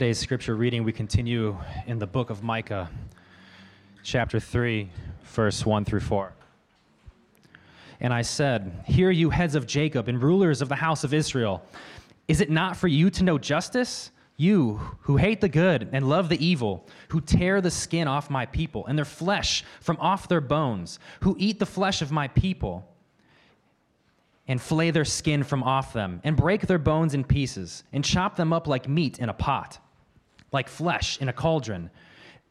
Today's scripture reading, we continue in the book of Micah, chapter 3, verse 1 through 4. And I said, Hear you, heads of Jacob and rulers of the house of Israel. Is it not for you to know justice? You who hate the good and love the evil, who tear the skin off my people and their flesh from off their bones, who eat the flesh of my people and flay their skin from off them, and break their bones in pieces, and chop them up like meat in a pot, like flesh in a cauldron.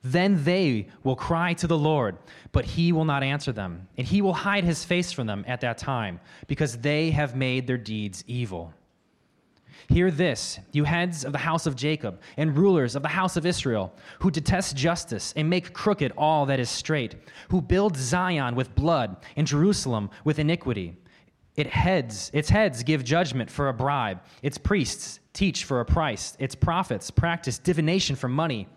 Then they will cry to the Lord, but he will not answer them, and he will hide his face from them at that time, because they have made their deeds evil. Hear this, you heads of the house of Jacob and rulers of the house of Israel, who detest justice and make crooked all that is straight, who build Zion with blood and Jerusalem with iniquity it heads, its heads give judgment for a bribe. Its priests teach for a price. Its prophets practice divination for money.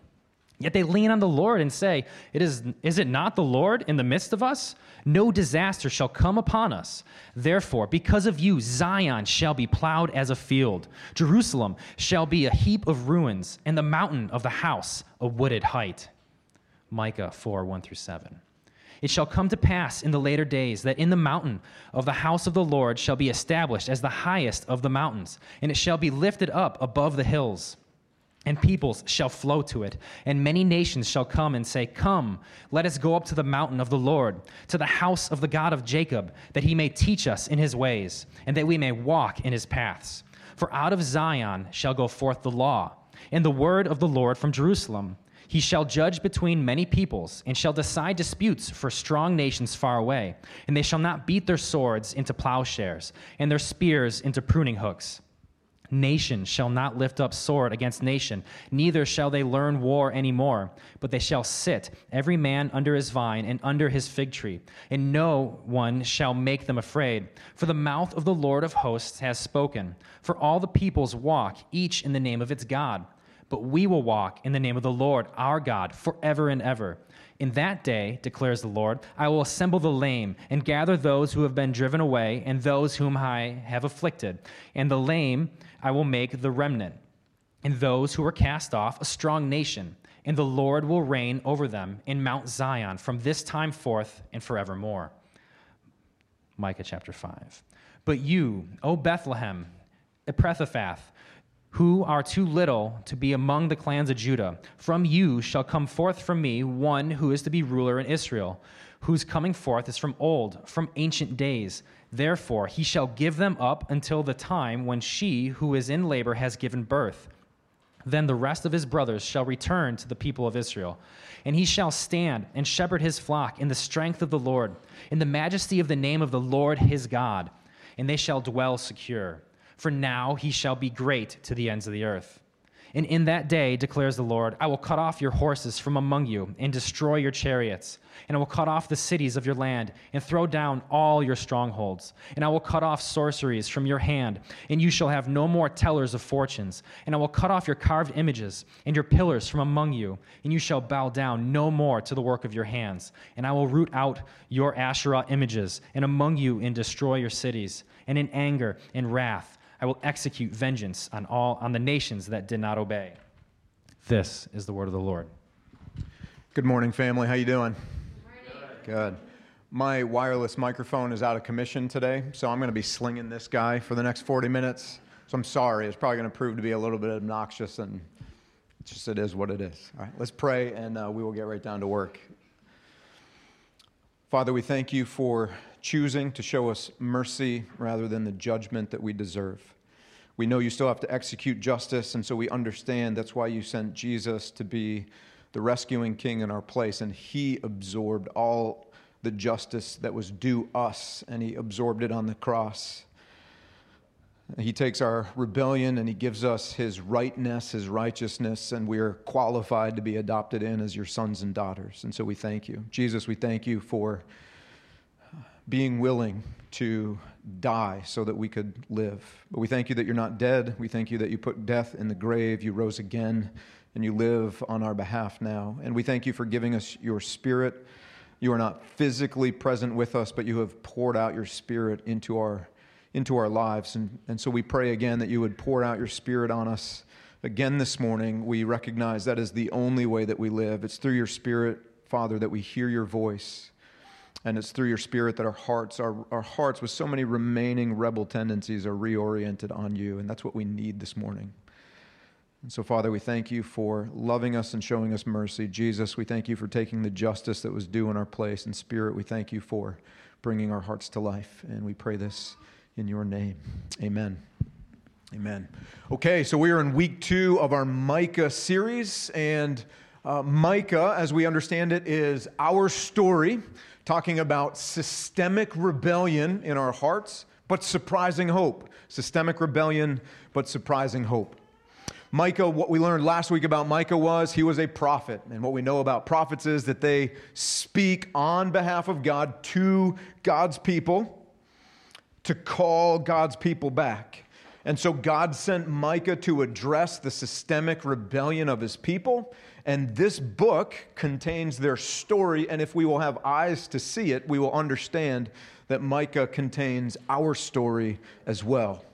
Yet they lean on the Lord and say, it is, is it not the Lord in the midst of us? No disaster shall come upon us. Therefore, because of you, Zion shall be plowed as a field. Jerusalem shall be a heap of ruins, and the mountain of the house a wooded height. Micah 4 1 through 7. It shall come to pass in the later days that in the mountain of the house of the Lord shall be established as the highest of the mountains, and it shall be lifted up above the hills. And peoples shall flow to it, and many nations shall come and say, Come, let us go up to the mountain of the Lord, to the house of the God of Jacob, that he may teach us in his ways, and that we may walk in his paths. For out of Zion shall go forth the law, and the word of the Lord from Jerusalem. He shall judge between many peoples, and shall decide disputes for strong nations far away. And they shall not beat their swords into plowshares, and their spears into pruning hooks. Nation shall not lift up sword against nation, neither shall they learn war any more, but they shall sit, every man under his vine and under his fig tree, and no one shall make them afraid. For the mouth of the Lord of hosts has spoken. For all the peoples walk, each in the name of its God but we will walk in the name of the Lord our God forever and ever. In that day, declares the Lord, I will assemble the lame and gather those who have been driven away and those whom I have afflicted. And the lame I will make the remnant, and those who are cast off a strong nation. And the Lord will reign over them in Mount Zion from this time forth and forevermore. Micah chapter 5. But you, O Bethlehem, Ephrathah, who are too little to be among the clans of Judah. From you shall come forth from me one who is to be ruler in Israel, whose coming forth is from old, from ancient days. Therefore, he shall give them up until the time when she who is in labor has given birth. Then the rest of his brothers shall return to the people of Israel. And he shall stand and shepherd his flock in the strength of the Lord, in the majesty of the name of the Lord his God, and they shall dwell secure for now he shall be great to the ends of the earth. And in that day, declares the Lord, I will cut off your horses from among you and destroy your chariots. And I will cut off the cities of your land and throw down all your strongholds. And I will cut off sorceries from your hand, and you shall have no more tellers of fortunes. And I will cut off your carved images and your pillars from among you, and you shall bow down no more to the work of your hands. And I will root out your Asherah images and among you and destroy your cities. And in anger and wrath, I will execute vengeance on all on the nations that did not obey. This is the word of the Lord. Good morning, family. How you doing? Good. Good. My wireless microphone is out of commission today, so I'm going to be slinging this guy for the next 40 minutes. So I'm sorry. It's probably going to prove to be a little bit obnoxious, and just it is what it is. All right, let's pray, and uh, we will get right down to work. Father, we thank you for choosing to show us mercy rather than the judgment that we deserve. We know you still have to execute justice, and so we understand that's why you sent Jesus to be the rescuing king in our place, and he absorbed all the justice that was due us, and he absorbed it on the cross. He takes our rebellion and he gives us his rightness, his righteousness, and we are qualified to be adopted in as your sons and daughters. And so we thank you. Jesus, we thank you for being willing to die so that we could live. But we thank you that you're not dead. We thank you that you put death in the grave, you rose again, and you live on our behalf now. And we thank you for giving us your spirit. You are not physically present with us, but you have poured out your spirit into our into our lives. And, and so we pray again that you would pour out your spirit on us Again, this morning, we recognize that is the only way that we live. It's through your Spirit, Father, that we hear your voice. And it's through your Spirit that our hearts, our, our hearts with so many remaining rebel tendencies, are reoriented on you. And that's what we need this morning. And so, Father, we thank you for loving us and showing us mercy. Jesus, we thank you for taking the justice that was due in our place. And Spirit, we thank you for bringing our hearts to life. And we pray this in your name. Amen. Amen. Okay, so we are in week two of our Micah series. And uh, Micah, as we understand it, is our story talking about systemic rebellion in our hearts, but surprising hope. Systemic rebellion, but surprising hope. Micah, what we learned last week about Micah was he was a prophet. And what we know about prophets is that they speak on behalf of God to God's people to call God's people back. And so God sent Micah to address the systemic rebellion of his people. And this book contains their story. And if we will have eyes to see it, we will understand that Micah contains our story as well.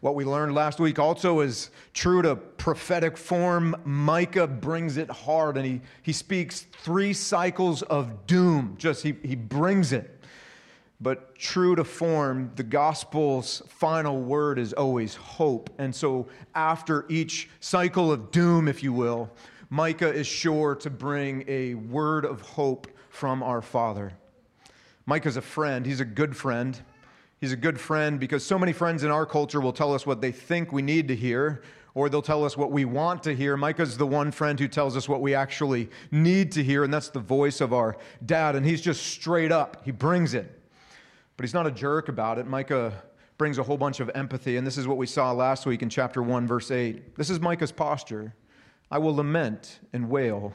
What we learned last week also is true to prophetic form. Micah brings it hard and he, he speaks three cycles of doom. Just he, he brings it. But true to form, the gospel's final word is always hope. And so after each cycle of doom, if you will, Micah is sure to bring a word of hope from our Father. Micah's a friend, he's a good friend. He's a good friend because so many friends in our culture will tell us what they think we need to hear, or they'll tell us what we want to hear. Micah's the one friend who tells us what we actually need to hear, and that's the voice of our dad. And he's just straight up, he brings it. But he's not a jerk about it. Micah brings a whole bunch of empathy, and this is what we saw last week in chapter 1, verse 8. This is Micah's posture I will lament and wail.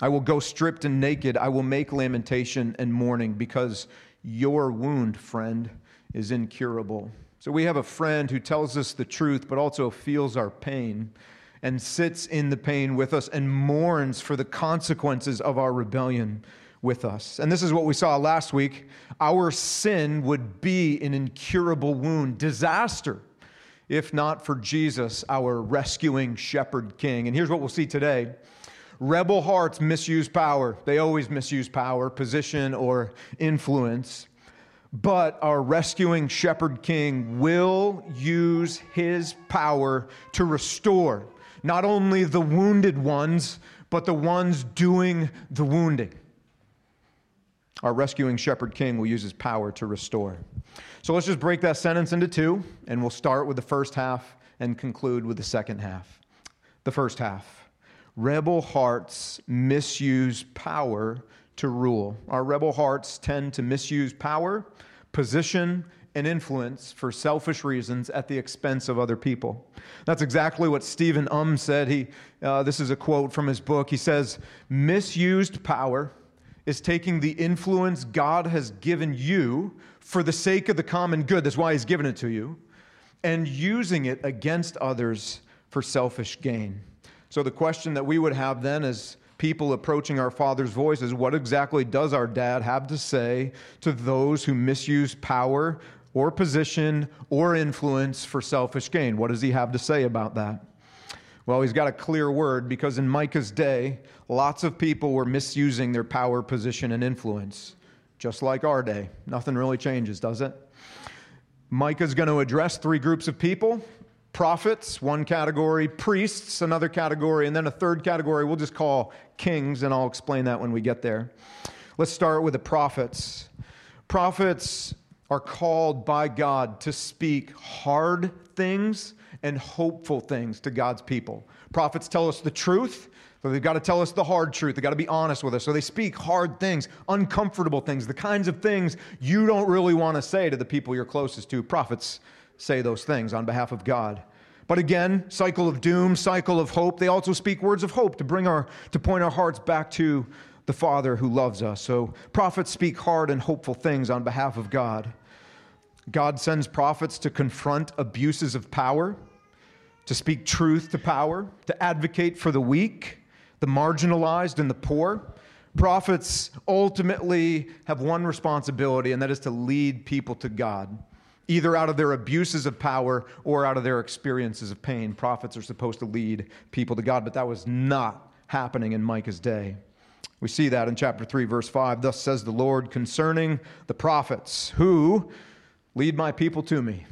I will go stripped and naked. I will make lamentation and mourning because your wound, friend, is incurable. So we have a friend who tells us the truth, but also feels our pain and sits in the pain with us and mourns for the consequences of our rebellion with us. And this is what we saw last week. Our sin would be an incurable wound, disaster, if not for Jesus, our rescuing shepherd king. And here's what we'll see today. Rebel hearts misuse power. They always misuse power, position, or influence. But our rescuing shepherd king will use his power to restore not only the wounded ones, but the ones doing the wounding. Our rescuing shepherd king will use his power to restore. So let's just break that sentence into two, and we'll start with the first half and conclude with the second half. The first half rebel hearts misuse power to rule. Our rebel hearts tend to misuse power, position, and influence for selfish reasons at the expense of other people. That's exactly what Stephen Um said. He, uh, this is a quote from his book. He says, Misused power is taking the influence God has given you for the sake of the common good. That's why He's given it to you, and using it against others for selfish gain. So, the question that we would have then as people approaching our Father's voice is what exactly does our dad have to say to those who misuse power or position or influence for selfish gain? What does he have to say about that? Well, he's got a clear word because in Micah's day, lots of people were misusing their power, position, and influence, just like our day. Nothing really changes, does it? Micah's going to address three groups of people prophets, one category, priests, another category, and then a third category we'll just call kings, and I'll explain that when we get there. Let's start with the prophets. Prophets are called by God to speak hard things and hopeful things to God's people. Prophets tell us the truth, but they've got to tell us the hard truth. They've got to be honest with us. So they speak hard things, uncomfortable things, the kinds of things you don't really want to say to the people you're closest to. Prophets say those things on behalf of God. But again, cycle of doom, cycle of hope. They also speak words of hope to bring our to point our hearts back to the Father who loves us. So prophets speak hard and hopeful things on behalf of God. God sends prophets to confront abuses of power, to speak truth to power, to advocate for the weak, the marginalized, and the poor. Prophets ultimately have one responsibility, and that is to lead people to God either out of their abuses of power or out of their experiences of pain. Prophets are supposed to lead people to God, but that was not happening in Micah's day. We see that in chapter 3, verse 5. Thus says the Lord concerning the prophets who lead my people to me,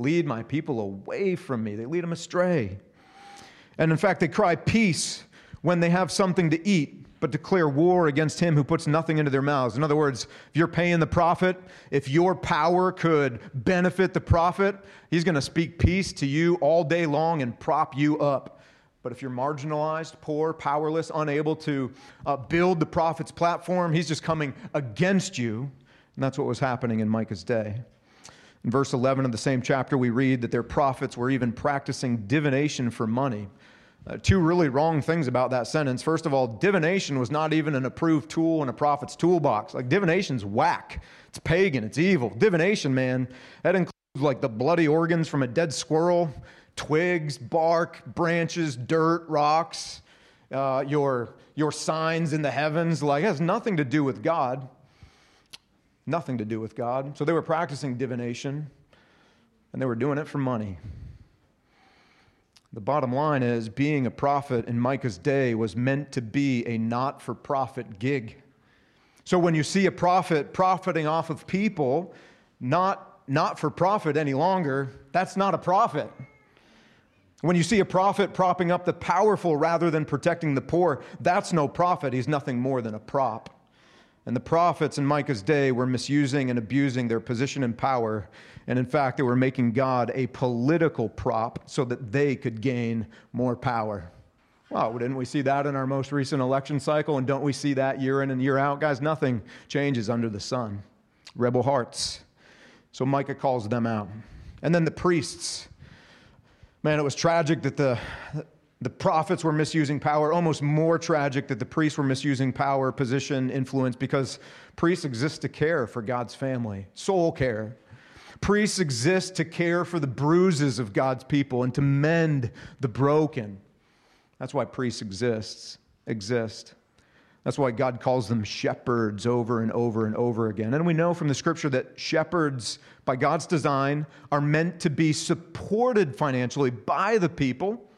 lead my people away from me. They lead them astray. And in fact, they cry peace when they have something to eat but declare war against him who puts nothing into their mouths. In other words, if you're paying the prophet, if your power could benefit the prophet, he's going to speak peace to you all day long and prop you up. But if you're marginalized, poor, powerless, unable to uh, build the prophet's platform, he's just coming against you. And that's what was happening in Micah's day. In verse 11 of the same chapter, we read that their prophets were even practicing divination for money. Uh, two really wrong things about that sentence. First of all, divination was not even an approved tool in a prophet's toolbox. Like, divination's whack. It's pagan, it's evil. Divination, man, that includes like the bloody organs from a dead squirrel, twigs, bark, branches, dirt, rocks, uh, your, your signs in the heavens. Like, it has nothing to do with God. Nothing to do with God. So they were practicing divination, and they were doing it for money. The bottom line is being a prophet in Micah's day was meant to be a not for profit gig. So when you see a prophet profiting off of people, not, not for profit any longer, that's not a prophet. When you see a prophet propping up the powerful rather than protecting the poor, that's no prophet. He's nothing more than a prop. And the prophets in Micah's day were misusing and abusing their position and power. And in fact, they were making God a political prop so that they could gain more power. Well, didn't we see that in our most recent election cycle? And don't we see that year in and year out? Guys, nothing changes under the sun. Rebel hearts. So Micah calls them out. And then the priests. Man, it was tragic that the the prophets were misusing power, almost more tragic that the priests were misusing power, position, influence, because priests exist to care for God's family, soul care. Priests exist to care for the bruises of God's people and to mend the broken. That's why priests exists, exist. That's why God calls them shepherds over and over and over again. And we know from the scripture that shepherds, by God's design, are meant to be supported financially by the people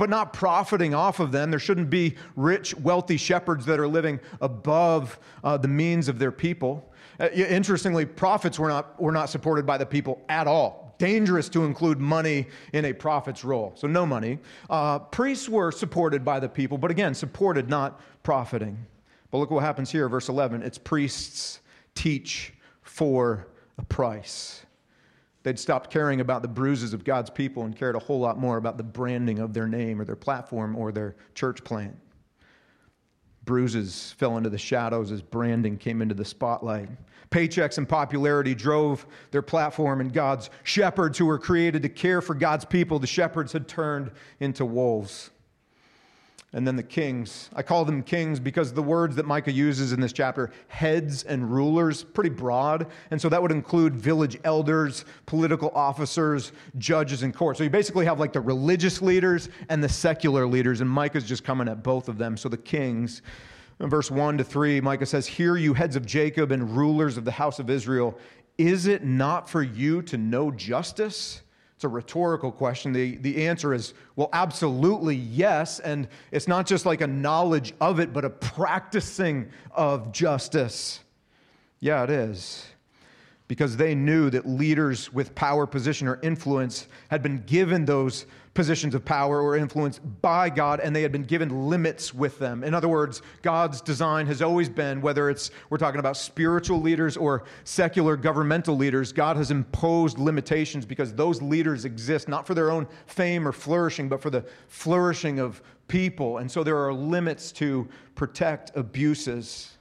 but not profiting off of them. There shouldn't be rich, wealthy shepherds that are living above uh, the means of their people. Uh, interestingly, prophets were not, were not supported by the people at all. Dangerous to include money in a prophet's role. So, no money. Uh, priests were supported by the people, but again, supported, not profiting. But look what happens here, verse 11. It's priests teach for a price. They'd stopped caring about the bruises of God's people and cared a whole lot more about the branding of their name or their platform or their church plant. Bruises fell into the shadows as branding came into the spotlight. Paychecks and popularity drove their platform, and God's shepherds, who were created to care for God's people, the shepherds had turned into wolves and then the kings. I call them kings because the words that Micah uses in this chapter, heads and rulers, pretty broad. And so that would include village elders, political officers, judges, and courts. So you basically have like the religious leaders and the secular leaders, and Micah's just coming at both of them. So the kings. In verse 1 to 3, Micah says, Hear you, heads of Jacob and rulers of the house of Israel, is it not for you to know justice? It's a rhetorical question. The, the answer is, well, absolutely yes. And it's not just like a knowledge of it, but a practicing of justice. Yeah, it is because they knew that leaders with power, position, or influence had been given those positions of power or influence by God, and they had been given limits with them. In other words, God's design has always been, whether it's we're talking about spiritual leaders or secular governmental leaders, God has imposed limitations because those leaders exist not for their own fame or flourishing, but for the flourishing of people. And so there are limits to protect abuses.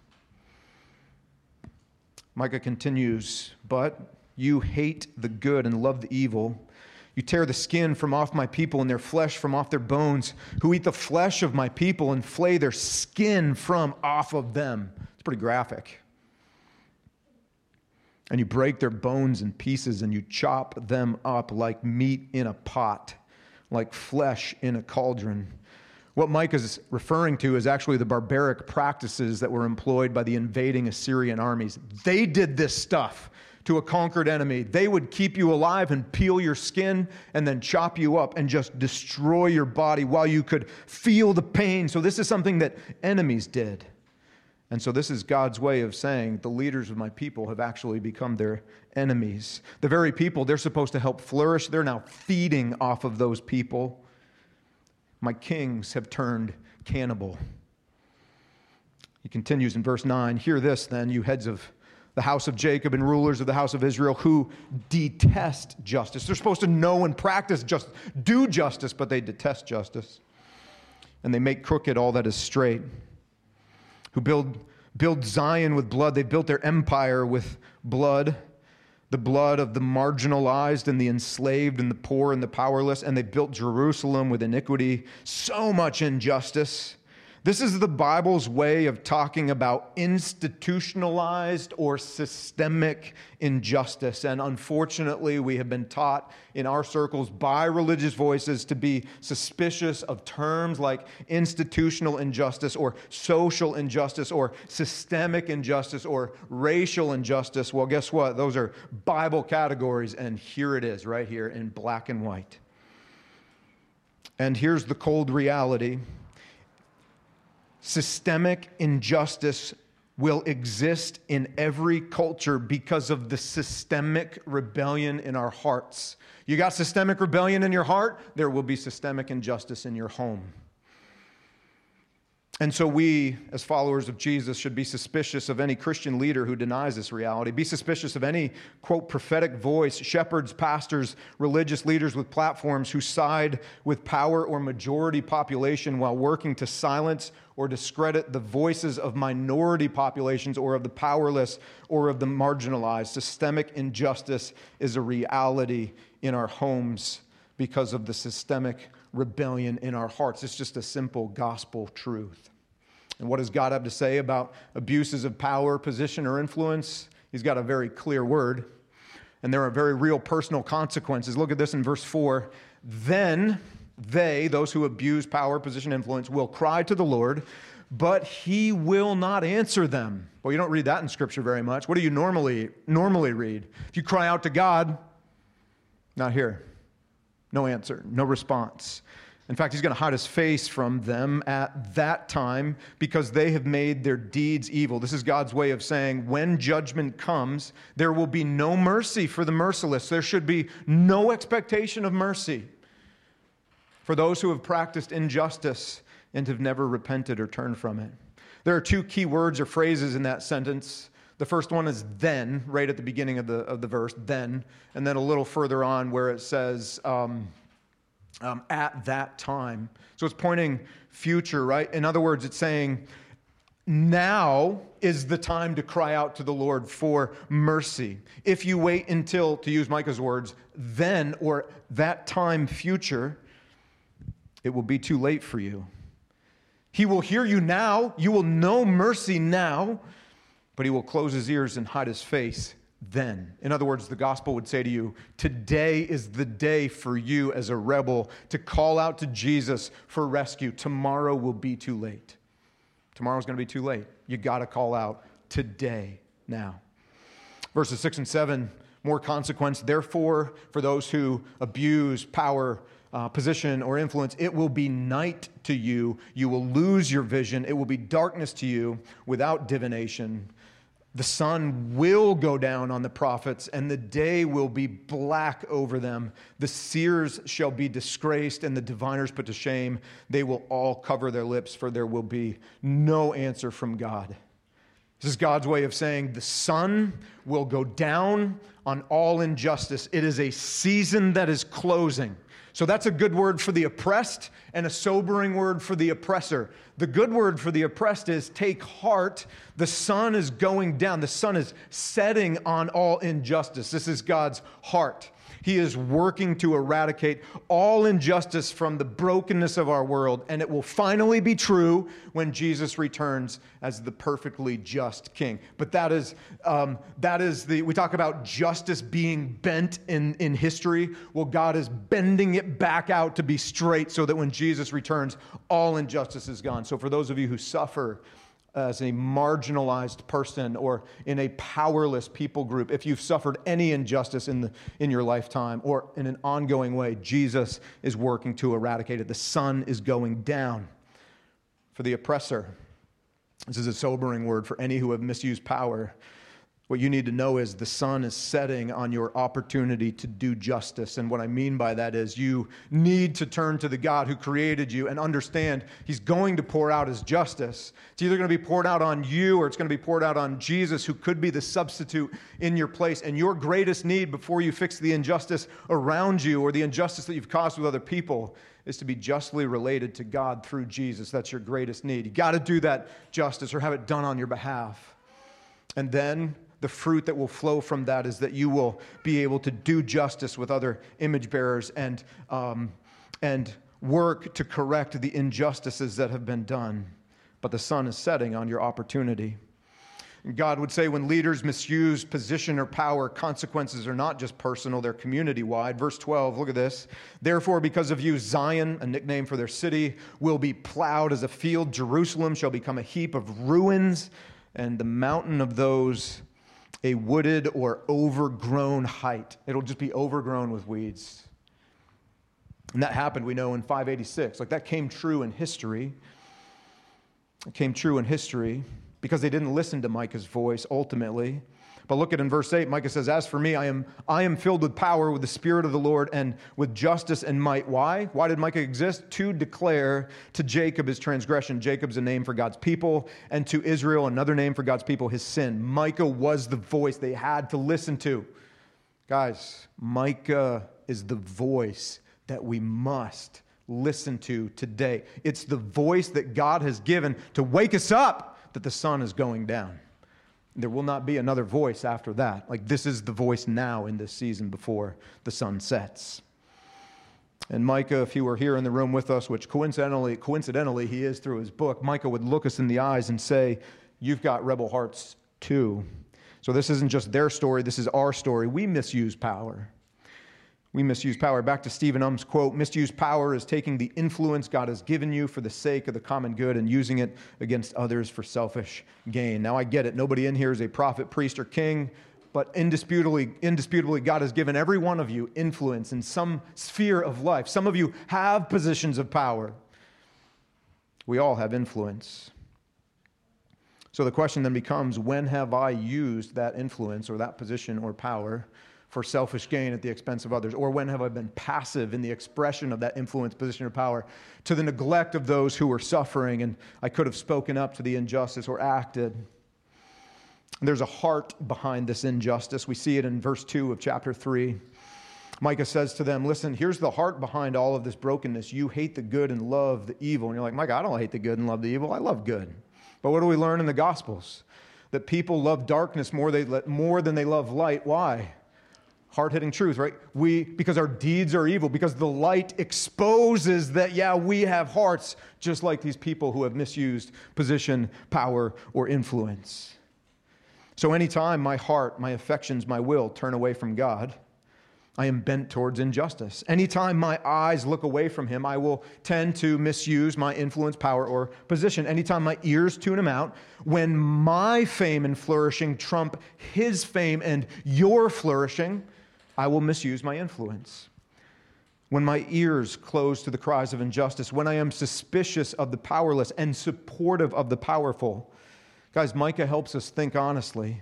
Micah continues, But you hate the good and love the evil. You tear the skin from off my people and their flesh from off their bones, who eat the flesh of my people and flay their skin from off of them. It's pretty graphic. And you break their bones in pieces and you chop them up like meat in a pot, like flesh in a cauldron. What Mike is referring to is actually the barbaric practices that were employed by the invading Assyrian armies. They did this stuff to a conquered enemy. They would keep you alive and peel your skin and then chop you up and just destroy your body while you could feel the pain. So, this is something that enemies did. And so, this is God's way of saying the leaders of my people have actually become their enemies. The very people they're supposed to help flourish, they're now feeding off of those people. My kings have turned cannibal. He continues in verse 9 Hear this then, you heads of the house of Jacob and rulers of the house of Israel who detest justice. They're supposed to know and practice just do justice, but they detest justice. And they make crooked all that is straight. Who build build Zion with blood. They built their empire with blood. The blood of the marginalized and the enslaved and the poor and the powerless, and they built Jerusalem with iniquity, so much injustice. This is the Bible's way of talking about institutionalized or systemic injustice. And unfortunately, we have been taught in our circles by religious voices to be suspicious of terms like institutional injustice or social injustice or systemic injustice or racial injustice. Well, guess what? Those are Bible categories, and here it is right here in black and white. And here's the cold reality Systemic injustice will exist in every culture because of the systemic rebellion in our hearts. You got systemic rebellion in your heart, there will be systemic injustice in your home. And so, we, as followers of Jesus, should be suspicious of any Christian leader who denies this reality. Be suspicious of any, quote, prophetic voice, shepherds, pastors, religious leaders with platforms who side with power or majority population while working to silence or discredit the voices of minority populations or of the powerless or of the marginalized. Systemic injustice is a reality in our homes because of the systemic rebellion in our hearts. It's just a simple gospel truth. And what does God have to say about abuses of power, position, or influence? He's got a very clear word, and there are very real personal consequences. Look at this in verse 4. Then they, those who abuse power, position, influence, will cry to the Lord, but he will not answer them. Well, you don't read that in scripture very much. What do you normally normally read? If you cry out to God, not here. No answer, no response. In fact, he's going to hide his face from them at that time because they have made their deeds evil. This is God's way of saying when judgment comes, there will be no mercy for the merciless. There should be no expectation of mercy for those who have practiced injustice and have never repented or turned from it. There are two key words or phrases in that sentence the first one is then, right at the beginning of the, of the verse, then. And then a little further on where it says, um, um, at that time. So it's pointing future, right? In other words, it's saying, now is the time to cry out to the Lord for mercy. If you wait until, to use Micah's words, then or that time future, it will be too late for you. He will hear you now. You will know mercy now but he will close his ears and hide his face then. In other words, the gospel would say to you, today is the day for you as a rebel to call out to Jesus for rescue. Tomorrow will be too late. Tomorrow's going to be too late. You got to call out today, now. Verses 6 and 7, more consequence. Therefore, for those who abuse power, uh, position or influence, it will be night to you. You will lose your vision. It will be darkness to you without divination. The sun will go down on the prophets, and the day will be black over them. The seers shall be disgraced, and the diviners put to shame. They will all cover their lips, for there will be no answer from God. This is God's way of saying the sun will go down on all injustice. It is a season that is closing. So that's a good word for the oppressed and a sobering word for the oppressor. The good word for the oppressed is take heart. The sun is going down, the sun is setting on all injustice. This is God's heart. He is working to eradicate all injustice from the brokenness of our world, and it will finally be true when Jesus returns as the perfectly just King. But that is, um, that is the, we talk about justice being bent in, in history. Well, God is bending it back out to be straight so that when Jesus returns, all injustice is gone. So for those of you who suffer as a marginalized person or in a powerless people group, if you've suffered any injustice in, the, in your lifetime or in an ongoing way, Jesus is working to eradicate it. The sun is going down for the oppressor. This is a sobering word for any who have misused power. What you need to know is the sun is setting on your opportunity to do justice. And what I mean by that is you need to turn to the God who created you and understand He's going to pour out His justice. It's either going to be poured out on you or it's going to be poured out on Jesus, who could be the substitute in your place. And your greatest need before you fix the injustice around you or the injustice that you've caused with other people is to be justly related to God through Jesus. That's your greatest need. You got to do that justice or have it done on your behalf. And then the fruit that will flow from that is that you will be able to do justice with other image bearers and, um, and work to correct the injustices that have been done. But the sun is setting on your opportunity. God would say when leaders misuse position or power, consequences are not just personal, they're community wide. Verse 12, look at this. Therefore, because of you, Zion, a nickname for their city, will be plowed as a field. Jerusalem shall become a heap of ruins, and the mountain of those a wooded or overgrown height. It'll just be overgrown with weeds. And that happened, we know, in 586. Like that came true in history. It came true in history because they didn't listen to Micah's voice ultimately. But look at in verse 8, Micah says, As for me, I am, I am filled with power with the Spirit of the Lord and with justice and might. Why? Why did Micah exist? To declare to Jacob his transgression. Jacob's a name for God's people, and to Israel, another name for God's people, his sin. Micah was the voice they had to listen to. Guys, Micah is the voice that we must listen to today. It's the voice that God has given to wake us up that the sun is going down. There will not be another voice after that. Like this is the voice now in this season before the sun sets. And Micah, if he were here in the room with us, which coincidentally, coincidentally he is through his book, Micah would look us in the eyes and say, You've got rebel hearts too. So this isn't just their story, this is our story. We misuse power. We misuse power. Back to Stephen Um's quote misuse power is taking the influence God has given you for the sake of the common good and using it against others for selfish gain. Now, I get it. Nobody in here is a prophet, priest, or king, but indisputably, indisputably, God has given every one of you influence in some sphere of life. Some of you have positions of power. We all have influence. So the question then becomes when have I used that influence or that position or power? For selfish gain at the expense of others? Or when have I been passive in the expression of that influence, position, or power to the neglect of those who were suffering and I could have spoken up to the injustice or acted? And there's a heart behind this injustice. We see it in verse 2 of chapter 3. Micah says to them, Listen, here's the heart behind all of this brokenness. You hate the good and love the evil. And you're like, Micah, I don't hate the good and love the evil. I love good. But what do we learn in the Gospels? That people love darkness more, they, more than they love light. Why? Hard hitting truth, right? We, because our deeds are evil, because the light exposes that, yeah, we have hearts just like these people who have misused position, power, or influence. So anytime my heart, my affections, my will turn away from God, I am bent towards injustice. Anytime my eyes look away from Him, I will tend to misuse my influence, power, or position. Anytime my ears tune Him out, when my fame and flourishing trump His fame and your flourishing, I will misuse my influence. When my ears close to the cries of injustice, when I am suspicious of the powerless and supportive of the powerful. Guys, Micah helps us think honestly.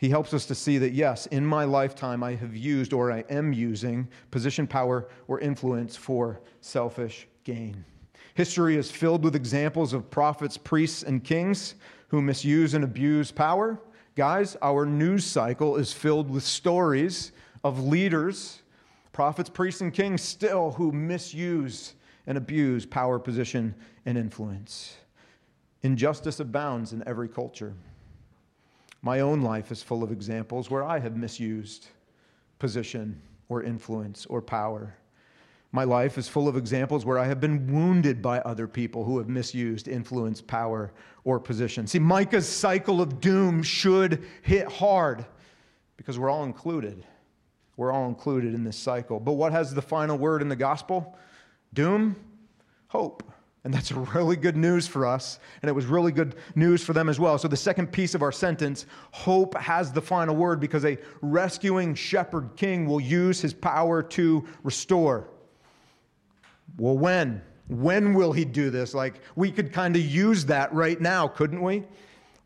He helps us to see that, yes, in my lifetime, I have used or I am using position, power, or influence for selfish gain. History is filled with examples of prophets, priests, and kings who misuse and abuse power. Guys, our news cycle is filled with stories of leaders, prophets, priests, and kings still who misuse and abuse power, position, and influence. Injustice abounds in every culture. My own life is full of examples where I have misused position or influence or power. My life is full of examples where I have been wounded by other people who have misused influence, power, or position. See, Micah's cycle of doom should hit hard because we're all included. We're all included in this cycle. But what has the final word in the gospel? Doom? Hope. And that's really good news for us, and it was really good news for them as well. So, the second piece of our sentence hope has the final word because a rescuing shepherd king will use his power to restore. Well, when? When will he do this? Like, we could kind of use that right now, couldn't we?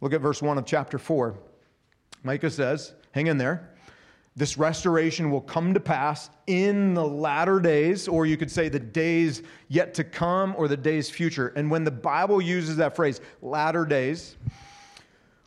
Look at verse 1 of chapter 4. Micah says, hang in there. This restoration will come to pass in the latter days, or you could say the days yet to come or the days future. And when the Bible uses that phrase, latter days,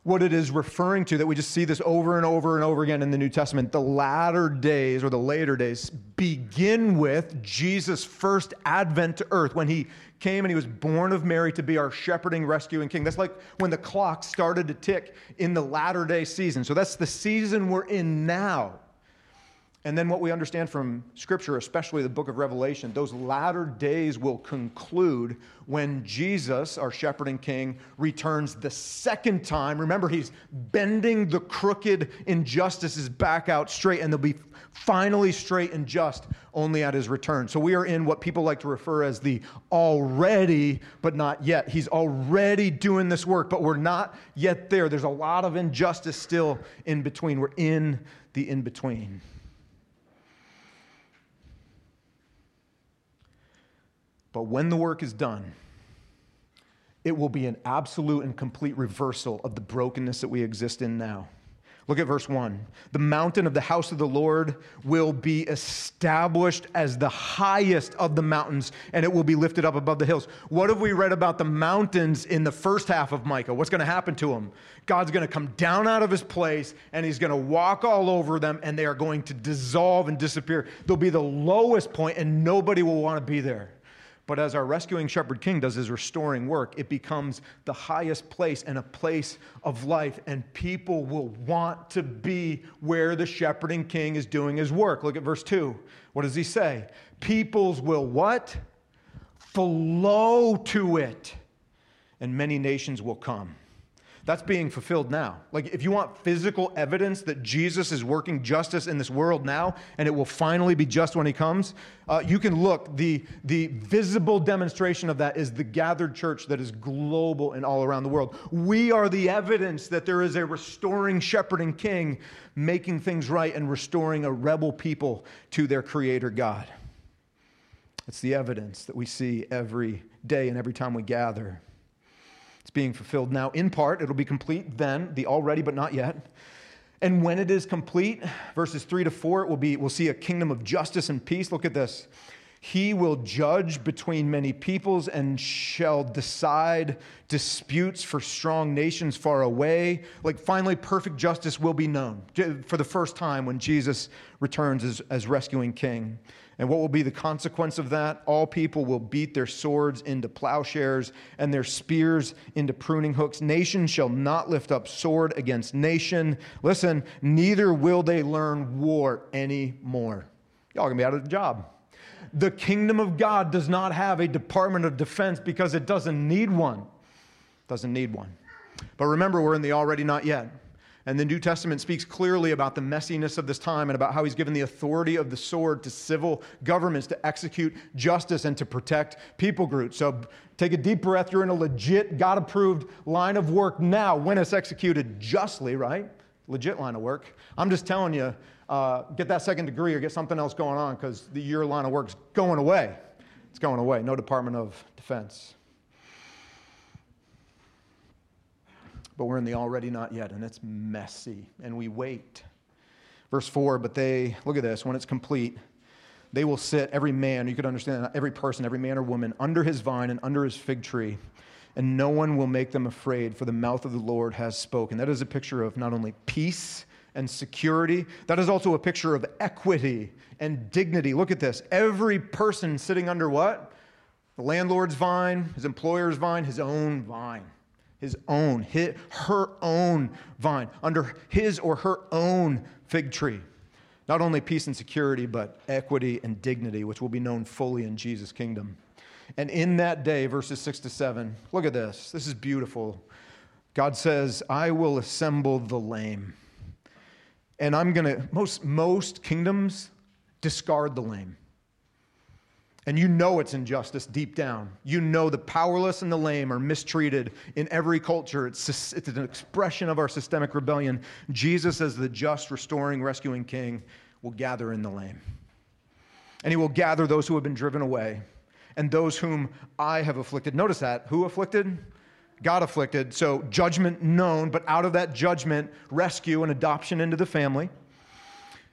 what it is referring to, that we just see this over and over and over again in the New Testament, the latter days or the later days begin with Jesus' first advent to earth when he came and he was born of Mary to be our shepherding, rescuing king. That's like when the clock started to tick in the latter day season. So that's the season we're in now. And then what we understand from Scripture, especially the book of Revelation, those latter days will conclude when Jesus, our shepherding king, returns the second time. Remember, he's bending the crooked injustices back out straight, and they'll be finally straight and just only at his return. So we are in what people like to refer as the already, but not yet. He's already doing this work, but we're not yet there. There's a lot of injustice still in between. We're in the in between. But when the work is done, it will be an absolute and complete reversal of the brokenness that we exist in now. Look at verse 1. The mountain of the house of the Lord will be established as the highest of the mountains, and it will be lifted up above the hills. What have we read about the mountains in the first half of Micah? What's going to happen to them? God's going to come down out of his place, and he's going to walk all over them, and they are going to dissolve and disappear. They'll be the lowest point, and nobody will want to be there. But as our rescuing shepherd king does his restoring work, it becomes the highest place and a place of life. And people will want to be where the shepherding king is doing his work. Look at verse 2. What does he say? Peoples will what? Flow to it, and many nations will come. That's being fulfilled now. Like, if you want physical evidence that Jesus is working justice in this world now, and it will finally be just when he comes, uh, you can look. The, the visible demonstration of that is the gathered church that is global and all around the world. We are the evidence that there is a restoring shepherding king making things right and restoring a rebel people to their creator God. It's the evidence that we see every day and every time we gather. It's being fulfilled now in part. It'll be complete then, the already but not yet. And when it is complete, verses 3 to 4, it will be we'll see a kingdom of justice and peace. Look at this. He will judge between many peoples and shall decide disputes for strong nations far away. Like finally, perfect justice will be known for the first time when Jesus returns as, as rescuing king. And what will be the consequence of that? All people will beat their swords into plowshares and their spears into pruning hooks. Nation shall not lift up sword against nation. Listen, neither will they learn war anymore. Y'all gonna be out of the job. The kingdom of God does not have a Department of Defense because it doesn't need one. Doesn't need one. But remember, we're in the already not yet. And the New Testament speaks clearly about the messiness of this time and about how he's given the authority of the sword to civil governments to execute justice and to protect people groups. So take a deep breath. You're in a legit, God approved line of work now when it's executed justly, right? Legit line of work. I'm just telling you, uh, get that second degree or get something else going on because the your line of work's going away. It's going away. No Department of Defense. But we're in the already not yet, and it's messy, and we wait. Verse 4 But they, look at this, when it's complete, they will sit, every man, you could understand every person, every man or woman, under his vine and under his fig tree, and no one will make them afraid, for the mouth of the Lord has spoken. That is a picture of not only peace and security, that is also a picture of equity and dignity. Look at this. Every person sitting under what? The landlord's vine, his employer's vine, his own vine his own, his, her own vine, under his or her own fig tree. Not only peace and security, but equity and dignity, which will be known fully in Jesus' kingdom. And in that day, verses 6 to 7, look at this. This is beautiful. God says, I will assemble the lame. And I'm going to, most, most kingdoms discard the lame. And you know it's injustice deep down. You know the powerless and the lame are mistreated in every culture. It's, it's an expression of our systemic rebellion. Jesus, as the just, restoring, rescuing king, will gather in the lame. And he will gather those who have been driven away and those whom I have afflicted. Notice that. Who afflicted? God afflicted. So judgment known, but out of that judgment, rescue and adoption into the family.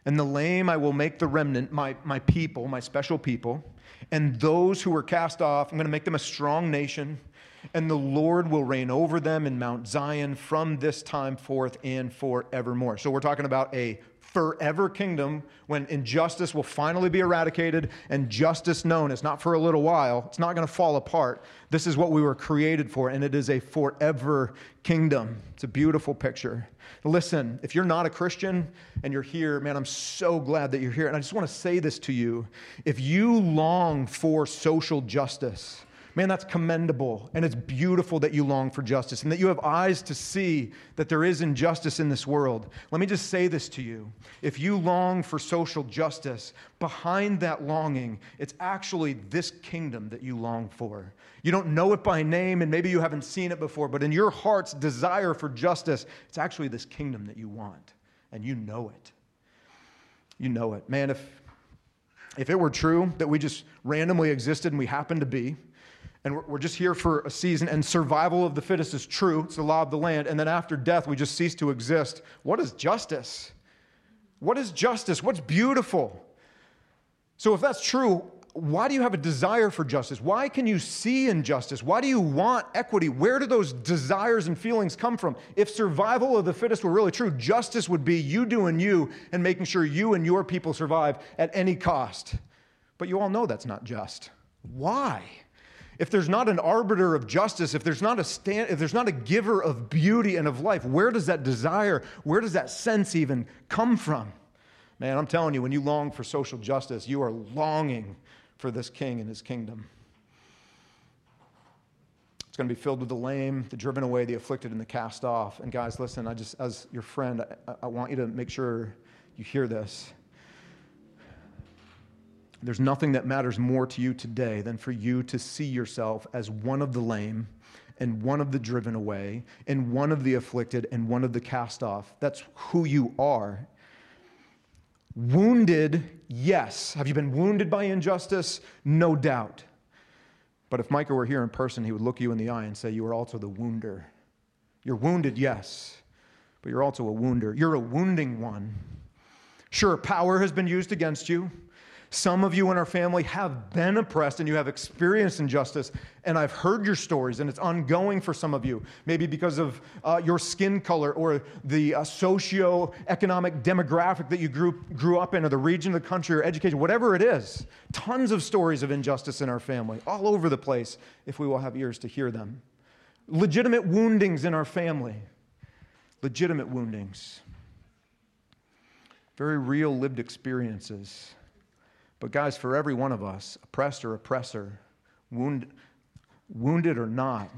And the lame I will make the remnant, my, my people, my special people. And those who were cast off, I'm going to make them a strong nation. And the Lord will reign over them in Mount Zion from this time forth and forevermore. So we're talking about a forever kingdom when injustice will finally be eradicated and justice known. It's not for a little while, it's not going to fall apart. This is what we were created for, and it is a forever kingdom. It's a beautiful picture. Listen, if you're not a Christian and you're here, man, I'm so glad that you're here. And I just want to say this to you. If you long for social justice, Man, that's commendable. And it's beautiful that you long for justice and that you have eyes to see that there is injustice in this world. Let me just say this to you. If you long for social justice, behind that longing, it's actually this kingdom that you long for. You don't know it by name, and maybe you haven't seen it before, but in your heart's desire for justice, it's actually this kingdom that you want. And you know it. You know it. Man, if if it were true that we just randomly existed and we happened to be, and we're just here for a season, and survival of the fittest is true. It's the law of the land. And then after death, we just cease to exist. What is justice? What is justice? What's beautiful? So, if that's true, why do you have a desire for justice? Why can you see injustice? Why do you want equity? Where do those desires and feelings come from? If survival of the fittest were really true, justice would be you doing you and making sure you and your people survive at any cost. But you all know that's not just. Why? If there's not an arbiter of justice, if there's not a stand, if there's not a giver of beauty and of life, where does that desire, where does that sense even come from? Man, I'm telling you, when you long for social justice, you are longing for this king and his kingdom. It's going to be filled with the lame, the driven away, the afflicted, and the cast off. And guys, listen, I just, as your friend, I, I want you to make sure you hear this. There's nothing that matters more to you today than for you to see yourself as one of the lame and one of the driven away and one of the afflicted and one of the cast off. That's who you are. Wounded, yes. Have you been wounded by injustice? No doubt. But if Micah were here in person, he would look you in the eye and say, You are also the wounder. You're wounded, yes, but you're also a wounder. You're a wounding one. Sure, power has been used against you. Some of you in our family have been oppressed and you have experienced injustice, and I've heard your stories, and it's ongoing for some of you. Maybe because of uh, your skin color or the uh, socio-economic demographic that you grew, grew up in, or the region of the country, or education, whatever it is. Tons of stories of injustice in our family, all over the place, if we will have ears to hear them. Legitimate woundings in our family. Legitimate woundings. Very real lived experiences. But, guys, for every one of us, oppressed or oppressor, wound, wounded or not,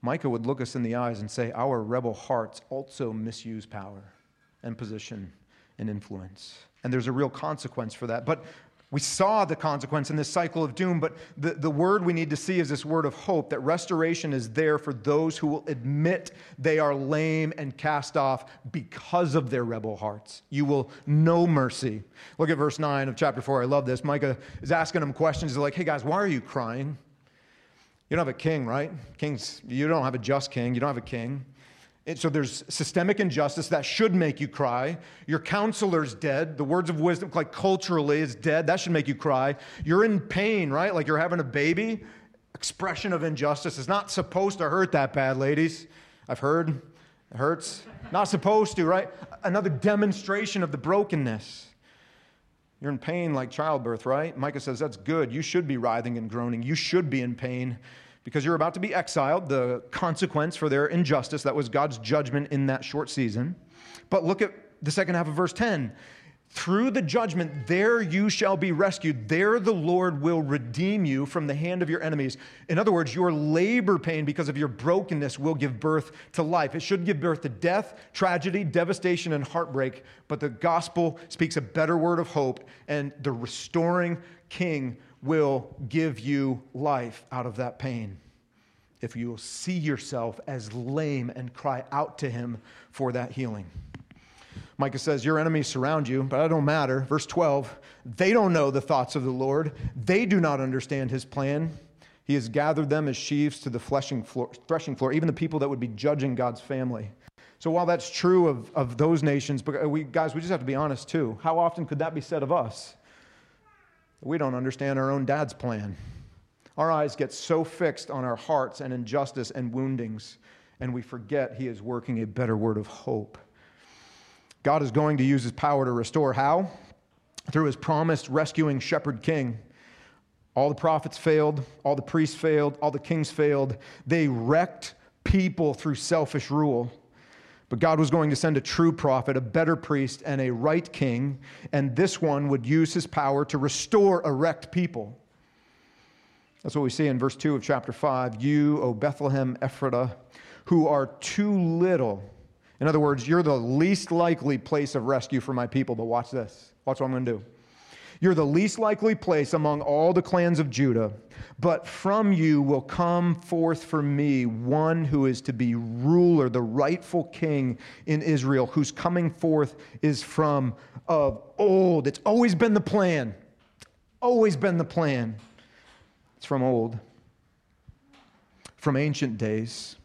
Micah would look us in the eyes and say, Our rebel hearts also misuse power and position and influence. And there's a real consequence for that. But we saw the consequence in this cycle of doom, but the, the word we need to see is this word of hope that restoration is there for those who will admit they are lame and cast off because of their rebel hearts. You will know mercy. Look at verse 9 of chapter 4. I love this. Micah is asking them questions. He's like, hey guys, why are you crying? You don't have a king, right? Kings, you don't have a just king. You don't have a king. And so there's systemic injustice that should make you cry. Your counselor's dead. The words of wisdom, like culturally, is dead. That should make you cry. You're in pain, right? Like you're having a baby. Expression of injustice is not supposed to hurt that bad, ladies. I've heard it hurts. Not supposed to, right? Another demonstration of the brokenness. You're in pain like childbirth, right? Micah says that's good. You should be writhing and groaning. You should be in pain because you're about to be exiled, the consequence for their injustice. That was God's judgment in that short season. But look at the second half of verse 10. Through the judgment, there you shall be rescued. There the Lord will redeem you from the hand of your enemies. In other words, your labor pain because of your brokenness will give birth to life. It should give birth to death, tragedy, devastation, and heartbreak. But the gospel speaks a better word of hope, and the restoring king will give you life out of that pain. If you will see yourself as lame and cry out to him for that healing. Micah says, Your enemies surround you, but that don't matter. Verse 12, they don't know the thoughts of the Lord. They do not understand his plan. He has gathered them as sheaves to the threshing floor, threshing floor, even the people that would be judging God's family. So while that's true of, of those nations, but uh, we, guys, we just have to be honest too. How often could that be said of us? We don't understand our own dad's plan. Our eyes get so fixed on our hearts and injustice and woundings, and we forget He is working a better word of hope. God is going to use His power to restore. How? Through His promised rescuing shepherd king. All the prophets failed, all the priests failed, all the kings failed. They wrecked people through selfish rule. But God was going to send a true prophet, a better priest, and a right king, and this one would use his power to restore a wrecked people. That's what we see in verse 2 of chapter 5. You, O Bethlehem Ephratah, who are too little. In other words, you're the least likely place of rescue for my people. But watch this. Watch what I'm going to do. You're the least likely place among all the clans of Judah, but from you will come forth for me one who is to be ruler, the rightful king in Israel, whose coming forth is from of old. It's always been the plan. Always been the plan. It's from old, from ancient days.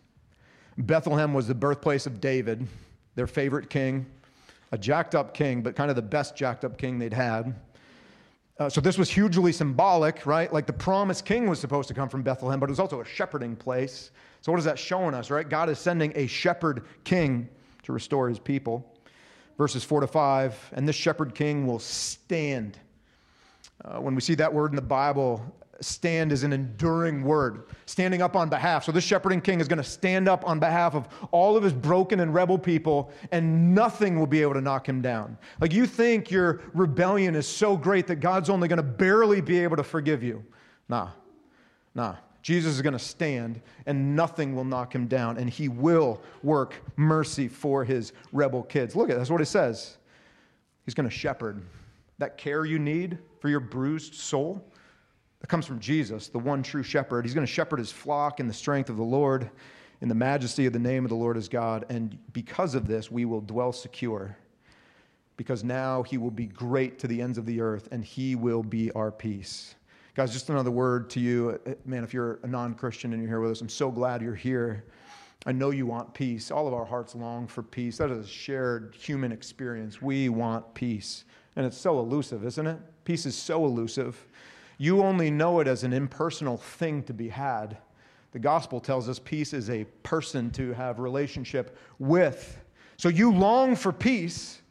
Bethlehem was the birthplace of David, their favorite king, a jacked up king, but kind of the best jacked up king they'd had. Uh, so this was hugely symbolic, right? Like the promised king was supposed to come from Bethlehem, but it was also a shepherding place. So what is that showing us, right? God is sending a shepherd king to restore his people. Verses 4 to 5, and this shepherd king will stand. Uh, when we see that word in the Bible, stand is an enduring word, standing up on behalf. So this shepherding king is going to stand up on behalf of all of his broken and rebel people, and nothing will be able to knock him down. Like you think your rebellion is so great that God's only going to barely be able to forgive you. Nah, nah. Jesus is going to stand and nothing will knock him down, and he will work mercy for his rebel kids. Look at that's what it says. He's going to shepherd. That care you need for your bruised soul, that comes from Jesus, the one true shepherd. He's going to shepherd his flock in the strength of the Lord, in the majesty of the name of the Lord as God. And because of this, we will dwell secure. Because now he will be great to the ends of the earth, and he will be our peace. Guys, just another word to you. Man, if you're a non Christian and you're here with us, I'm so glad you're here. I know you want peace. All of our hearts long for peace. That is a shared human experience. We want peace. And it's so elusive, isn't it? Peace is so elusive. You only know it as an impersonal thing to be had. The gospel tells us peace is a person to have relationship with. So you long for peace.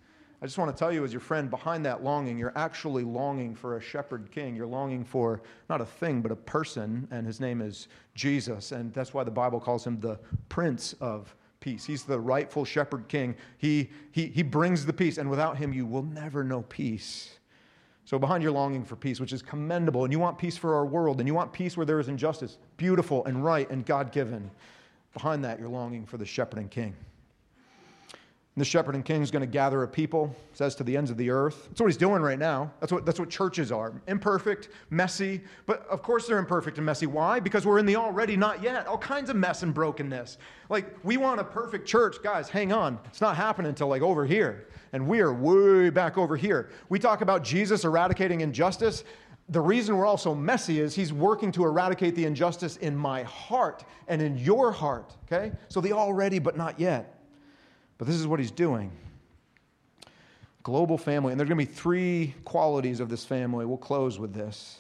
I just want to tell you, as your friend, behind that longing, you're actually longing for a shepherd king. You're longing for not a thing, but a person, and his name is Jesus. And that's why the Bible calls him the Prince of Peace. He's the rightful shepherd king. He, he, he brings the peace, and without him, you will never know peace. So, behind your longing for peace, which is commendable, and you want peace for our world, and you want peace where there is injustice, beautiful and right and God given, behind that, you're longing for the shepherding king. And the shepherding king is going to gather a people, says to the ends of the earth. That's what he's doing right now. That's what, that's what churches are imperfect, messy. But of course they're imperfect and messy. Why? Because we're in the already not yet. All kinds of mess and brokenness. Like, we want a perfect church. Guys, hang on. It's not happening until like over here. And we are way back over here. We talk about Jesus eradicating injustice. The reason we're all so messy is he's working to eradicate the injustice in my heart and in your heart. Okay? So the already but not yet. But this is what he's doing. Global family, and there's going to be three qualities of this family. We'll close with this.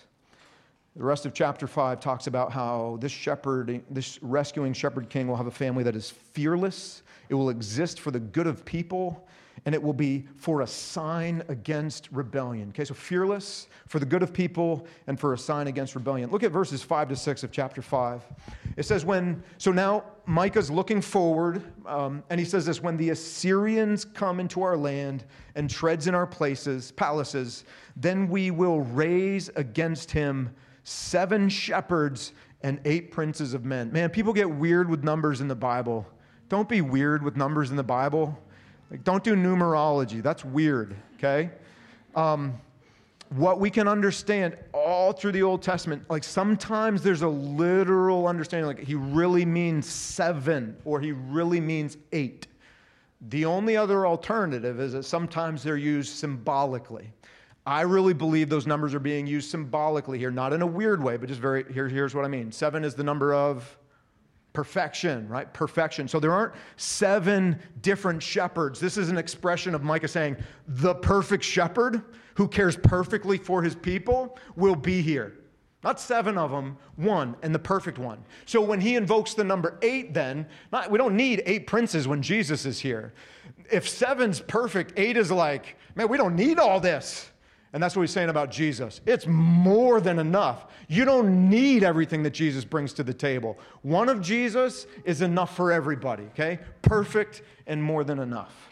The rest of chapter 5 talks about how this shepherd, this rescuing shepherd king will have a family that is fearless. It will exist for the good of people and it will be for a sign against rebellion. Okay, so fearless for the good of people and for a sign against rebellion. Look at verses 5 to 6 of chapter 5. It says, when, so now Micah's looking forward, um, and he says this when the Assyrians come into our land and treads in our places, palaces, then we will raise against him seven shepherds and eight princes of men. Man, people get weird with numbers in the Bible. Don't be weird with numbers in the Bible. Like, don't do numerology. That's weird, okay? Um, what we can understand all through the Old Testament, like sometimes there's a literal understanding, like he really means seven or he really means eight. The only other alternative is that sometimes they're used symbolically. I really believe those numbers are being used symbolically here, not in a weird way, but just very, here, here's what I mean. Seven is the number of perfection, right? Perfection. So there aren't seven different shepherds. This is an expression of Micah saying, the perfect shepherd who cares perfectly for his people will be here. Not seven of them, one, and the perfect one. So when he invokes the number eight, then, not, we don't need eight princes when Jesus is here. If seven's perfect, eight is like, man, we don't need all this. And that's what he's saying about Jesus. It's more than enough. You don't need everything that Jesus brings to the table. One of Jesus is enough for everybody, okay? Perfect and more than enough.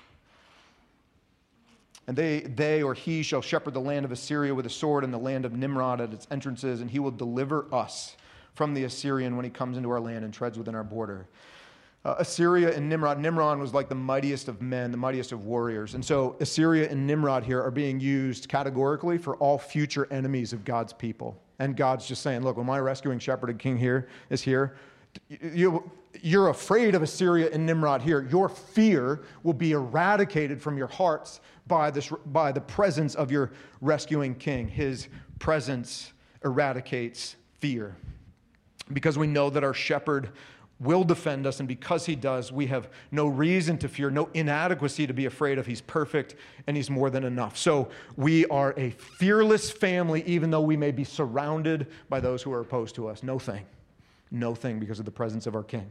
And they, they or he shall shepherd the land of Assyria with a sword and the land of Nimrod at its entrances, and he will deliver us from the Assyrian when he comes into our land and treads within our border. Uh, Assyria and Nimrod. Nimrod was like the mightiest of men, the mightiest of warriors. And so Assyria and Nimrod here are being used categorically for all future enemies of God's people. And God's just saying, look, when my rescuing shepherd and king here is here, you, you're afraid of Assyria and Nimrod here. Your fear will be eradicated from your hearts by, this, by the presence of your rescuing king. His presence eradicates fear. Because we know that our shepherd will defend us, and because he does, we have no reason to fear, no inadequacy to be afraid of. He's perfect and he's more than enough. So we are a fearless family, even though we may be surrounded by those who are opposed to us. No thing. No thing because of the presence of our King.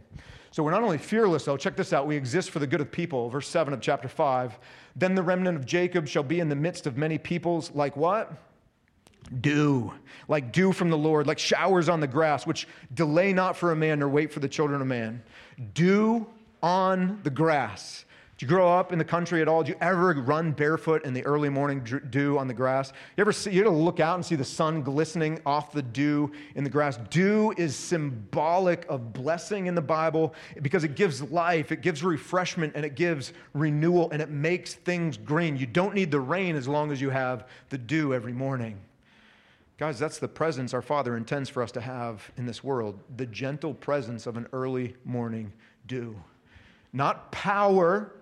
So we're not only fearless, though, check this out. We exist for the good of people. Verse 7 of chapter 5. Then the remnant of Jacob shall be in the midst of many peoples, like what? Dew, like dew from the Lord, like showers on the grass, which delay not for a man nor wait for the children of man. Dew on the grass. Did you grow up in the country at all? Did you ever run barefoot in the early morning dew on the grass? You ever see, you ever look out and see the sun glistening off the dew in the grass? Dew is symbolic of blessing in the Bible because it gives life, it gives refreshment, and it gives renewal, and it makes things green. You don't need the rain as long as you have the dew every morning. Guys, that's the presence our Father intends for us to have in this world the gentle presence of an early morning dew. Not power,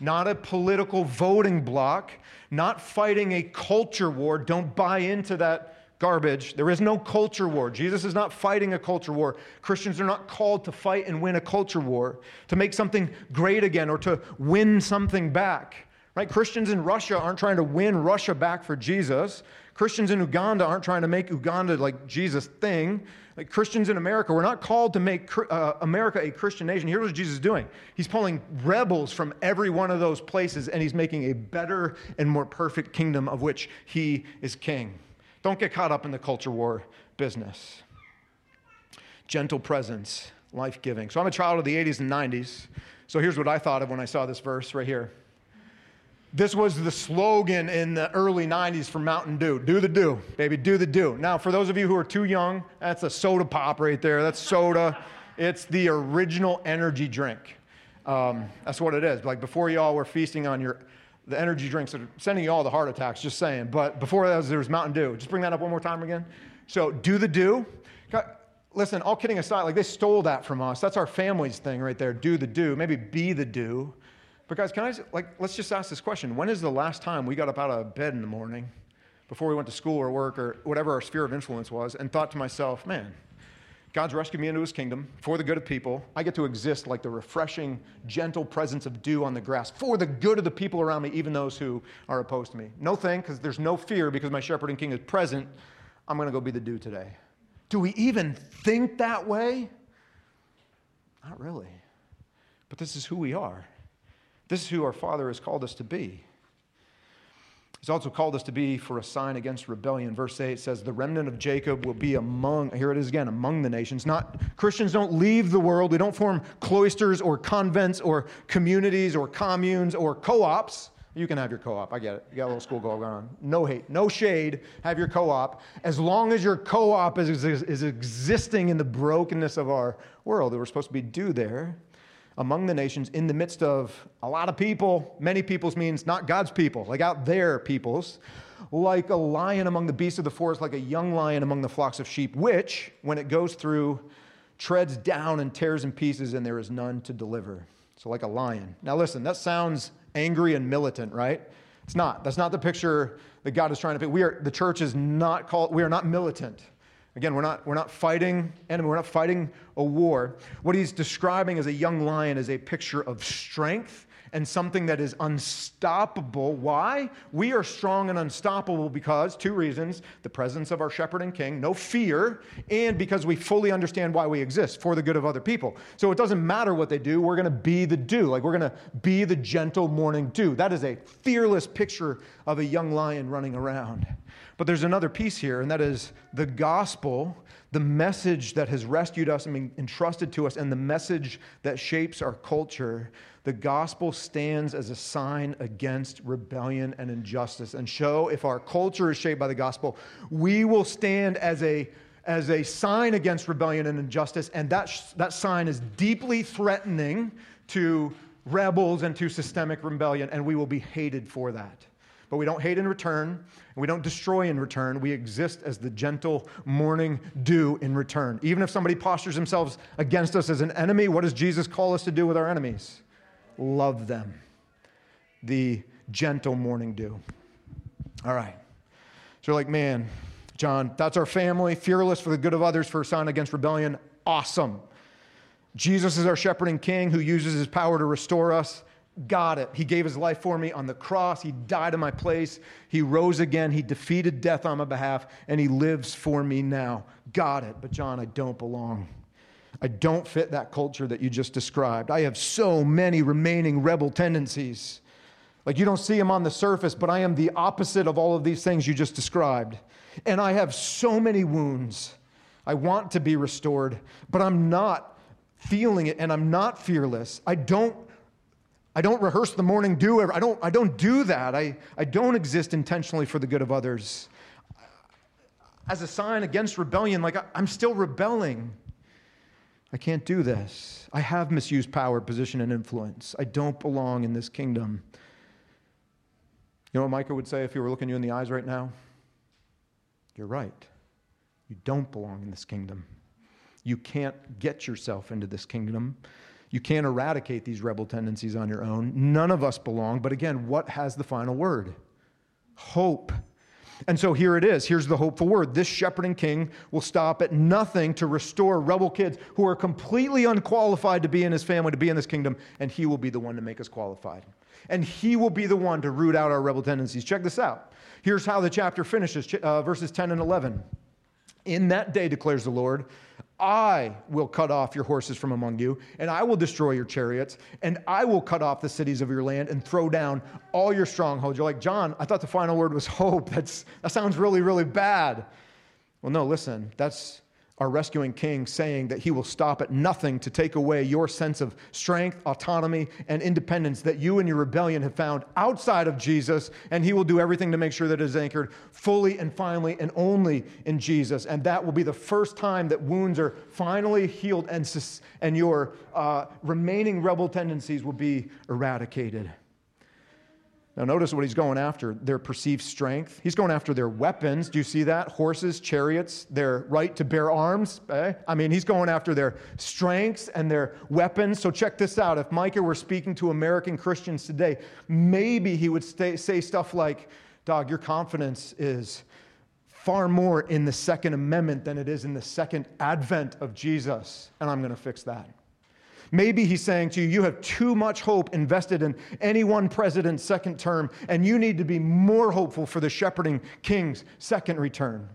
not a political voting block, not fighting a culture war. Don't buy into that garbage. There is no culture war. Jesus is not fighting a culture war. Christians are not called to fight and win a culture war, to make something great again or to win something back. Right? Christians in Russia aren't trying to win Russia back for Jesus. Christians in Uganda aren't trying to make Uganda like Jesus' thing. Like Christians in America, we're not called to make uh, America a Christian nation. Here's what Jesus is doing He's pulling rebels from every one of those places, and He's making a better and more perfect kingdom of which He is king. Don't get caught up in the culture war business. Gentle presence, life giving. So I'm a child of the 80s and 90s. So here's what I thought of when I saw this verse right here. This was the slogan in the early 90s for Mountain Dew. Do the dew, baby, do the dew. Now, for those of you who are too young, that's a soda pop right there. That's soda. It's the original energy drink. Um, that's what it is. Like before y'all were feasting on your the energy drinks that are sending you all the heart attacks, just saying. But before that, there was Mountain Dew. Just bring that up one more time again. So, do the dew. Listen, all kidding aside, like they stole that from us. That's our family's thing right there. Do the dew. Maybe be the dew. But guys, can I like let's just ask this question. When is the last time we got up out of bed in the morning before we went to school or work or whatever our sphere of influence was and thought to myself, man, God's rescued me into his kingdom for the good of people. I get to exist like the refreshing, gentle presence of dew on the grass for the good of the people around me, even those who are opposed to me. No thing, because there's no fear because my shepherding king is present. I'm going to go be the dew today. Do we even think that way? Not really. But this is who we are. This is who our Father has called us to be. He's also called us to be for a sign against rebellion. Verse 8 says, The remnant of Jacob will be among, here it is again, among the nations. Not Christians don't leave the world. We don't form cloisters or convents or communities or communes or co ops. You can have your co op. I get it. You got a little school going on. No hate, no shade. Have your co op. As long as your co op is, is, is existing in the brokenness of our world that we're supposed to be dew there, among the nations in the midst of a lot of people. Many peoples means not God's people, like out there peoples. like a lion among the beasts of the forest, like a young lion among the flocks of sheep, which, when it goes through, treads down and tears in pieces, and there is none to deliver. So, like a lion. Now, listen, that sounds angry and militant, right? It's not. That's not the picture that God is trying to paint. We are, the church is not called, we are not militant. Again, we're not, we're not fighting enemy, we're not fighting a war. What he's describing as a young lion is a picture of strength and something that is unstoppable. Why? We are strong and unstoppable because two reasons the presence of our shepherd and king, no fear, and because we fully understand why we exist for the good of other people. So it doesn't matter what they do, we're going to be the dew. Like we're going to be the gentle morning dew. That is a fearless picture of a young lion running around. But there's another piece here, and that is the gospel, the message that has rescued us and been entrusted to us, and the message that shapes our culture. The gospel stands as a sign against rebellion and injustice and show if our culture is shaped by the gospel, we will stand as a as a sign against rebellion and injustice, and that, that sign is deeply threatening to rebels and to systemic rebellion, and we will be hated for that. But we don't hate in return, and we don't destroy in return. We exist as the gentle morning dew in return. Even if somebody postures themselves against us as an enemy, what does Jesus call us to do with our enemies? Love them. The gentle morning dew. All right. So like, man, John, that's our family, fearless for the good of others, for a sign against rebellion. Awesome. Jesus is our shepherding king who uses his power to restore us. Got it. He gave his life for me on the cross. He died in my place. He rose again. He defeated death on my behalf, and he lives for me now. Got it. But, John, I don't belong. I don't fit that culture that you just described. I have so many remaining rebel tendencies. Like you don't see them on the surface, but I am the opposite of all of these things you just described. And I have so many wounds. I want to be restored, but I'm not feeling it and I'm not fearless. I don't I don't rehearse the morning dew. I don't, I don't do that. I, I don't exist intentionally for the good of others. As a sign against rebellion, like I, I'm still rebelling. I can't do this. I have misused power, position, and influence. I don't belong in this kingdom. You know what Micah would say if he were looking you in the eyes right now? You're right. You don't belong in this kingdom. You can't get yourself into this kingdom. You can't eradicate these rebel tendencies on your own. None of us belong. But again, what has the final word? Hope. And so here it is. Here's the hopeful word. This shepherding king will stop at nothing to restore rebel kids who are completely unqualified to be in his family, to be in this kingdom, and he will be the one to make us qualified. And he will be the one to root out our rebel tendencies. Check this out. Here's how the chapter finishes uh, verses 10 and 11. In that day, declares the Lord, I will cut off your horses from among you, and I will destroy your chariots, and I will cut off the cities of your land and throw down all your strongholds. You're like, John, I thought the final word was hope. That's, that sounds really, really bad. Well, no, listen, that's our rescuing king saying that he will stop at nothing to take away your sense of strength, autonomy, and independence that you and your rebellion have found outside of Jesus, and he will do everything to make sure that it is anchored fully and finally and only in Jesus. And that will be the first time that wounds are finally healed and, and your uh, remaining rebel tendencies will be eradicated. Now, notice what he's going after their perceived strength. He's going after their weapons. Do you see that? Horses, chariots, their right to bear arms. Eh? I mean, he's going after their strengths and their weapons. So, check this out. If Micah were speaking to American Christians today, maybe he would stay, say stuff like, Dog, your confidence is far more in the Second Amendment than it is in the second advent of Jesus. And I'm going to fix that. Maybe he's saying to you, you have too much hope invested in any one president's second term, and you need to be more hopeful for the shepherding king's second return.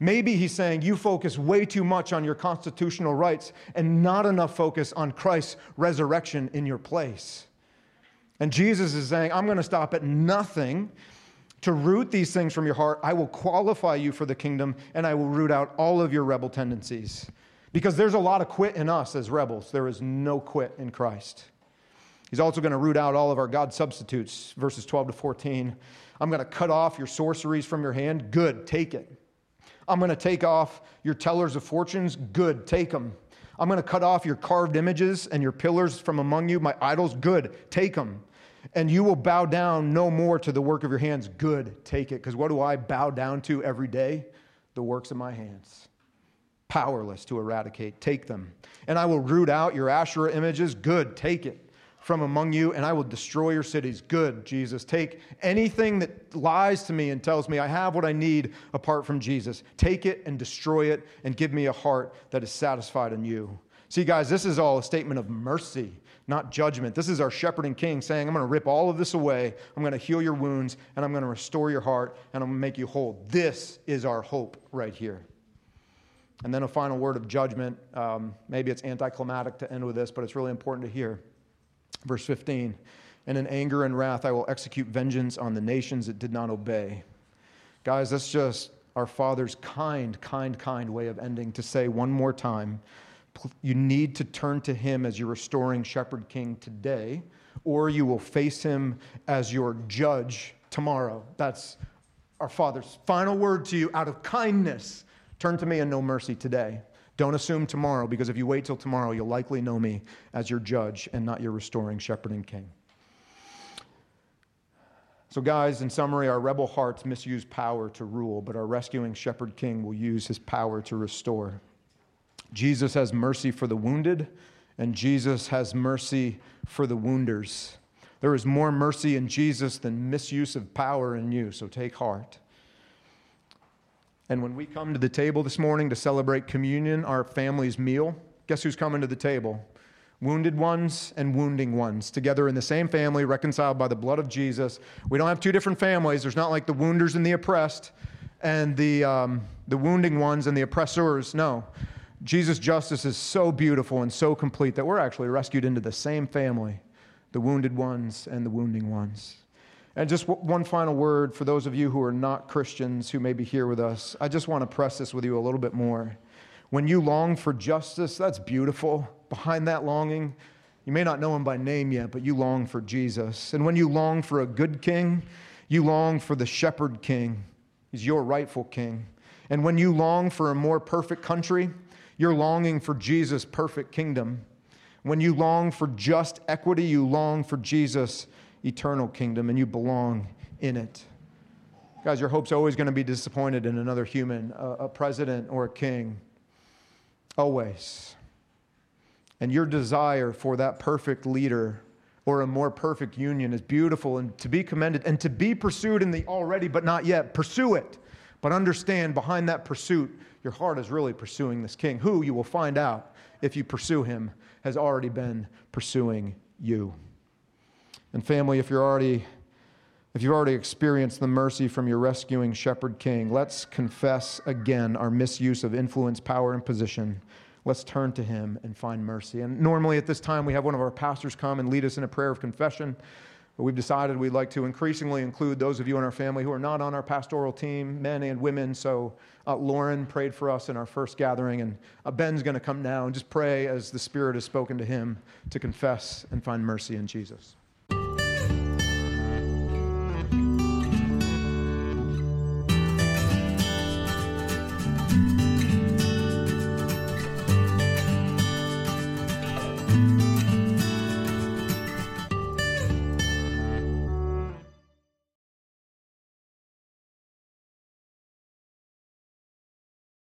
Maybe he's saying you focus way too much on your constitutional rights and not enough focus on Christ's resurrection in your place. And Jesus is saying, I'm going to stop at nothing to root these things from your heart. I will qualify you for the kingdom and I will root out all of your rebel tendencies. Because there's a lot of quit in us as rebels. There is no quit in Christ. He's also going to root out all of our God substitutes, verses 12 to 14. I'm going to cut off your sorceries from your hand. Good, take it. I'm going to take off your tellers of fortunes. Good, take them. I'm going to cut off your carved images and your pillars from among you, my idols. Good, take them. And you will bow down no more to the work of your hands. Good, take it. Because what do I bow down to every day? The works of my hands. Powerless to eradicate. Take them. And I will root out your Asherah images. Good, take it from among you, and I will destroy your cities. Good, Jesus. Take anything that lies to me and tells me I have what I need apart from Jesus. Take it and destroy it and give me a heart that is satisfied in you. See, guys, this is all a statement of mercy, not judgment. This is our shepherding king saying, I'm going to rip all of this away. I'm going to heal your wounds, and I'm going to restore your heart, and I'm going to make you whole. This is our hope right here. And then a final word of judgment. Um, maybe it's anticlimactic to end with this, but it's really important to hear. Verse 15 And in anger and wrath I will execute vengeance on the nations that did not obey. Guys, that's just our Father's kind, kind, kind way of ending to say one more time you need to turn to Him as your restoring shepherd king today, or you will face Him as your judge tomorrow. That's our Father's final word to you out of kindness. Turn to me and know mercy today. Don't assume tomorrow, because if you wait till tomorrow, you'll likely know me as your judge and not your restoring shepherd and king. So, guys, in summary, our rebel hearts misuse power to rule, but our rescuing shepherd king will use his power to restore. Jesus has mercy for the wounded, and Jesus has mercy for the wounders. There is more mercy in Jesus than misuse of power in you, so take heart. And when we come to the table this morning to celebrate communion, our family's meal, guess who's coming to the table? Wounded ones and wounding ones, together in the same family, reconciled by the blood of Jesus. We don't have two different families. There's not like the wounders and the oppressed and the, um, the wounding ones and the oppressors. No. Jesus' justice is so beautiful and so complete that we're actually rescued into the same family the wounded ones and the wounding ones. And just one final word for those of you who are not Christians who may be here with us. I just want to press this with you a little bit more. When you long for justice, that's beautiful. Behind that longing, you may not know him by name yet, but you long for Jesus. And when you long for a good king, you long for the shepherd king. He's your rightful king. And when you long for a more perfect country, you're longing for Jesus' perfect kingdom. When you long for just equity, you long for Jesus' eternal kingdom and you belong in it. Guys, your hope's always going to be disappointed in another human, a, a president or a king. Always. And your desire for that perfect leader or a more perfect union is beautiful and to be commended and to be pursued in the already but not yet. Pursue it. But understand behind that pursuit, your heart is really pursuing this king, who you will find out if you pursue him has already been pursuing you. And family, if you're already if you've already experienced the mercy from your rescuing shepherd king, let's confess again our misuse of influence, power, and position. Let's turn to him and find mercy. And normally at this time, we have one of our pastors come and lead us in a prayer of confession. But we've decided we'd like to increasingly include those of you in our family who are not on our pastoral team, men and women. So uh, Lauren prayed for us in our first gathering, and uh, Ben's going to come now and just pray as the Spirit has spoken to him to confess and find mercy in Jesus.